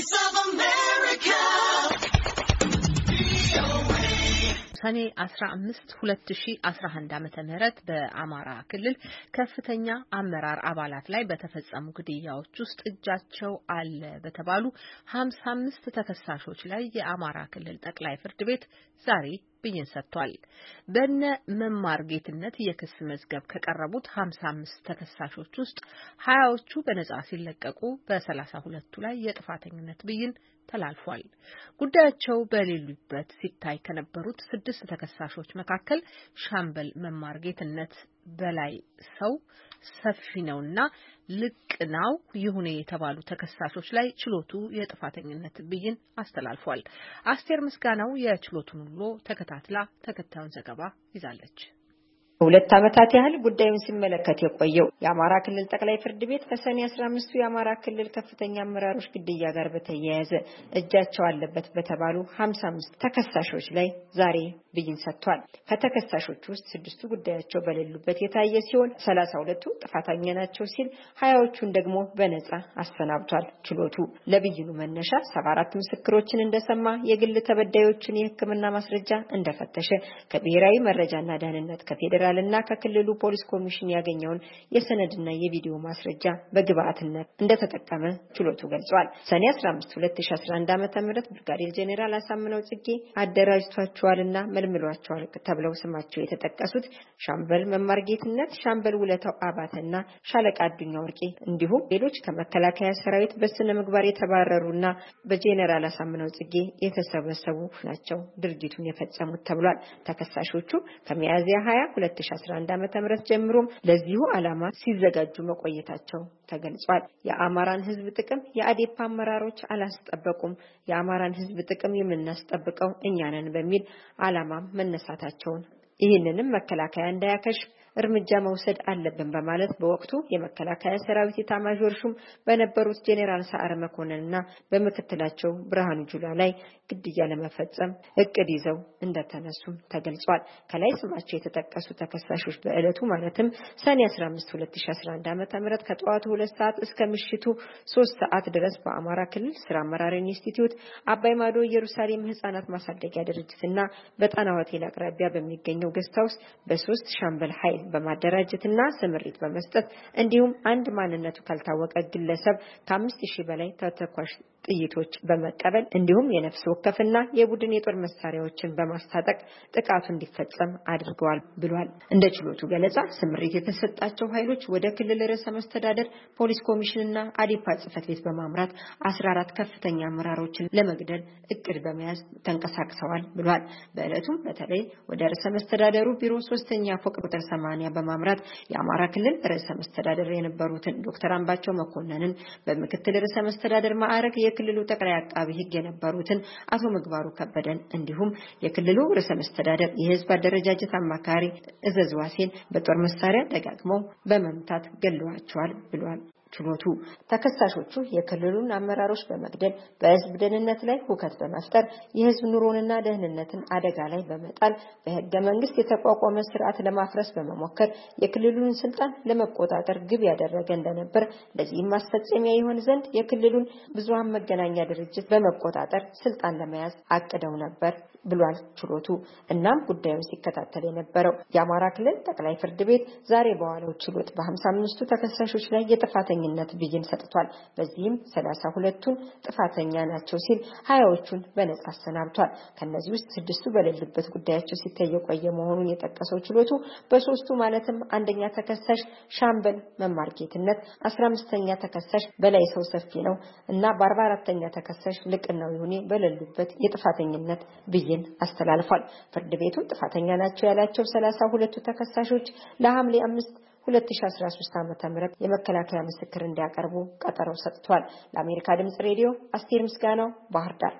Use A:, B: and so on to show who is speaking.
A: Voice of America.
B: ሰኔ 15 2011 ዓመተ ምህረት በአማራ ክልል ከፍተኛ አመራር አባላት ላይ በተፈጸሙ ግድያዎች ውስጥ እጃቸው አለ በተባሉ 55 ተከሳሾች ላይ የአማራ ክልል ጠቅላይ ፍርድ ቤት ዛሬ ብይን ሰጥቷል። በነ መማር ጌትነት የክስ መዝገብ ከቀረቡት 55 ተከሳሾች ውስጥ ሀያዎቹ በነጻ ሲለቀቁ በሰላሳ ሁለቱ ላይ የጥፋተኝነት ብይን ተላልፏል። ጉዳያቸው በሌሉበት ሲታይ ከነበሩት ስድስት ተከሳሾች መካከል ሻምበል መማር ጌትነት በላይ ሰው ሰፊ ነውና ልቅ ናው ይሁኔ የተባሉ ተከሳሾች ላይ ችሎቱ የጥፋተኝነት ብይን አስተላልፏል። አስቴር ምስጋናው የችሎቱን ውሎ ተከታትላ ተከታዩን ዘገባ ይዛለች።
C: ሁለት ዓመታት ያህል ጉዳዩን ሲመለከት የቆየው የአማራ ክልል ጠቅላይ ፍርድ ቤት ከሰኔ 15ቱ የአማራ ክልል ከፍተኛ አመራሮች ግድያ ጋር በተያያዘ እጃቸው አለበት በተባሉ 55 ተከሳሾች ላይ ዛሬ ብይን ሰጥቷል። ከተከሳሾቹ ውስጥ ስድስቱ ጉዳያቸው በሌሉበት የታየ ሲሆን ሰላሳ ሁለቱ ጥፋተኛ ናቸው ሲል ሀያዎቹን ደግሞ በነጻ አሰናብቷል። ችሎቱ ለብይኑ መነሻ ሰባ አራት ምስክሮችን እንደሰማ የግል ተበዳዮችን የሕክምና ማስረጃ እንደፈተሸ ከብሔራዊ መረጃና ደህንነት ከፌዴራል እና ከክልሉ ፖሊስ ኮሚሽን ያገኘውን የሰነድና የቪዲዮ ማስረጃ በግብአትነት እንደተጠቀመ ችሎቱ ገልጿል። ሰኔ 15 2011 ዓ.ም ብርጋዴር ጄኔራል አሳምነው ጽጌ አደራጅቷቸዋልና መልምሏቸዋል ተብለው ስማቸው የተጠቀሱት ሻምበል መማር ጌትነት፣ ሻምበል ውለታው አባተና ሻለቃ አዱኛ ወርቄ እንዲሁም ሌሎች ከመከላከያ ሰራዊት በስነ ምግባር የተባረሩና በጄኔራል አሳምነው ጽጌ የተሰበሰቡ ናቸው ድርጊቱን የፈጸሙት ተብሏል። ተከሳሾቹ ከሚያዝያ 20 2011 ዓ.ም ጀምሮም ለዚሁ ዓላማ ሲዘጋጁ መቆየታቸው ተገልጿል። የአማራን ሕዝብ ጥቅም የአዴፓ አመራሮች አላስጠበቁም፣ የአማራን ሕዝብ ጥቅም የምናስጠብቀው እኛ ነን በሚል ዓላማም መነሳታቸውን ይህንንም መከላከያ እንዳያከሽፍ እርምጃ መውሰድ አለብን በማለት በወቅቱ የመከላከያ ሰራዊት ኤታማዦር ሹም በነበሩት ጄኔራል ሰዓረ መኮንንና በምክትላቸው ብርሃኑ ጁላ ላይ ግድያ ለመፈጸም እቅድ ይዘው እንደተነሱም ተገልጿል። ከላይ ስማቸው የተጠቀሱ ተከሳሾች በዕለቱ ማለትም ሰኔ 15 2011 ዓ.ም ከጠዋቱ ሁለት ሰዓት እስከ ምሽቱ ሶስት ሰዓት ድረስ በአማራ ክልል ስራ አመራር ኢንስቲትዩት አባይ ማዶ ኢየሩሳሌም ህጻናት ማሳደጊያ ድርጅትና በጣና ሆቴል አቅራቢያ በሚገኘው guest house በሶስት ሻምበል ኃይል በማደራጀትና ስምሪት በመስጠት እንዲሁም አንድ ማንነቱ ካልታወቀ ግለሰብ ከአምስት ሺህ በላይ ተተኳሽ ጥይቶች በመቀበል እንዲሁም የነፍስ ወከፍና የቡድን የጦር መሳሪያዎችን በማስታጠቅ ጥቃቱ እንዲፈጸም አድርገዋል ብሏል። እንደ ችሎቱ ገለጻ ስምሪት የተሰጣቸው ኃይሎች ወደ ክልል ርዕሰ መስተዳደር ፖሊስ ኮሚሽንና አዴፓ ጽህፈት ቤት በማምራት 14 ከፍተኛ አመራሮችን ለመግደል እቅድ በመያዝ ተንቀሳቅሰዋል ብሏል። በዕለቱም በተለይ ወደ ርዕሰ መስተዳደሩ ቢሮ ሶስተኛ ፎቅ ቁጥር 80 በማምራት የአማራ ክልል ርዕሰ መስተዳደር የነበሩትን ዶክተር አምባቸው መኮንንን በምክትል ርዕሰ መስተዳደር ማዕረግ የክልሉ ጠቅላይ አቃቢ ሕግ የነበሩትን አቶ ምግባሩ ከበደን እንዲሁም የክልሉ ርዕሰ መስተዳደር የህዝብ አደረጃጀት አማካሪ እዘዝ ዋሴን በጦር መሳሪያ ደጋግመው በመምታት ገለዋቸዋል ብሏል። ችሎቱ ተከሳሾቹ የክልሉን አመራሮች በመግደል በህዝብ ደህንነት ላይ ሁከት በመፍጠር የህዝብ ኑሮንና ደህንነትን አደጋ ላይ በመጣል በህገ መንግስት የተቋቋመ ስርዓት ለማፍረስ በመሞከር የክልሉን ስልጣን ለመቆጣጠር ግብ ያደረገ እንደነበር ለዚህም ማስፈጸሚያ ይሆን ዘንድ የክልሉን ብዙሃን መገናኛ ድርጅት በመቆጣጠር ስልጣን ለመያዝ አቅደው ነበር ብሏል ችሎቱ። እናም ጉዳዩን ሲከታተል የነበረው የአማራ ክልል ጠቅላይ ፍርድ ቤት ዛሬ በዋለው ችሎት በሀምሳ አምስቱ ተከሳሾች ላይ የጥፋተኝነት ብይን ሰጥቷል። በዚህም ሰላሳ ሁለቱን ጥፋተኛ ናቸው ሲል ሀያዎቹን በነጻ አሰናብቷል። ከእነዚህ ውስጥ ስድስቱ በሌሉበት ጉዳያቸው ሲታይ የቆየ መሆኑን የጠቀሰው ችሎቱ በሶስቱ ማለትም አንደኛ ተከሳሽ ሻምበል መማር ጌትነት፣ አስራ አምስተኛ ተከሳሽ በላይ ሰው ሰፊ ነው እና በአርባ አራተኛ ተከሳሽ ልቅናው ይሁኔ በሌሉበት የጥፋተኝነት ብይን አስተላልፏል። ፍርድ ቤቱ ጥፋተኛ ናቸው ያላቸው ሰላሳ ሁለቱ ተከሳሾች ለሐምሌ አምስት 2013 ዓ.ም የመከላከያ ምስክር እንዲያቀርቡ ቀጠሮ ሰጥቷል። ለአሜሪካ ድምጽ ሬዲዮ አስቴር ምስጋናው ባህር ዳር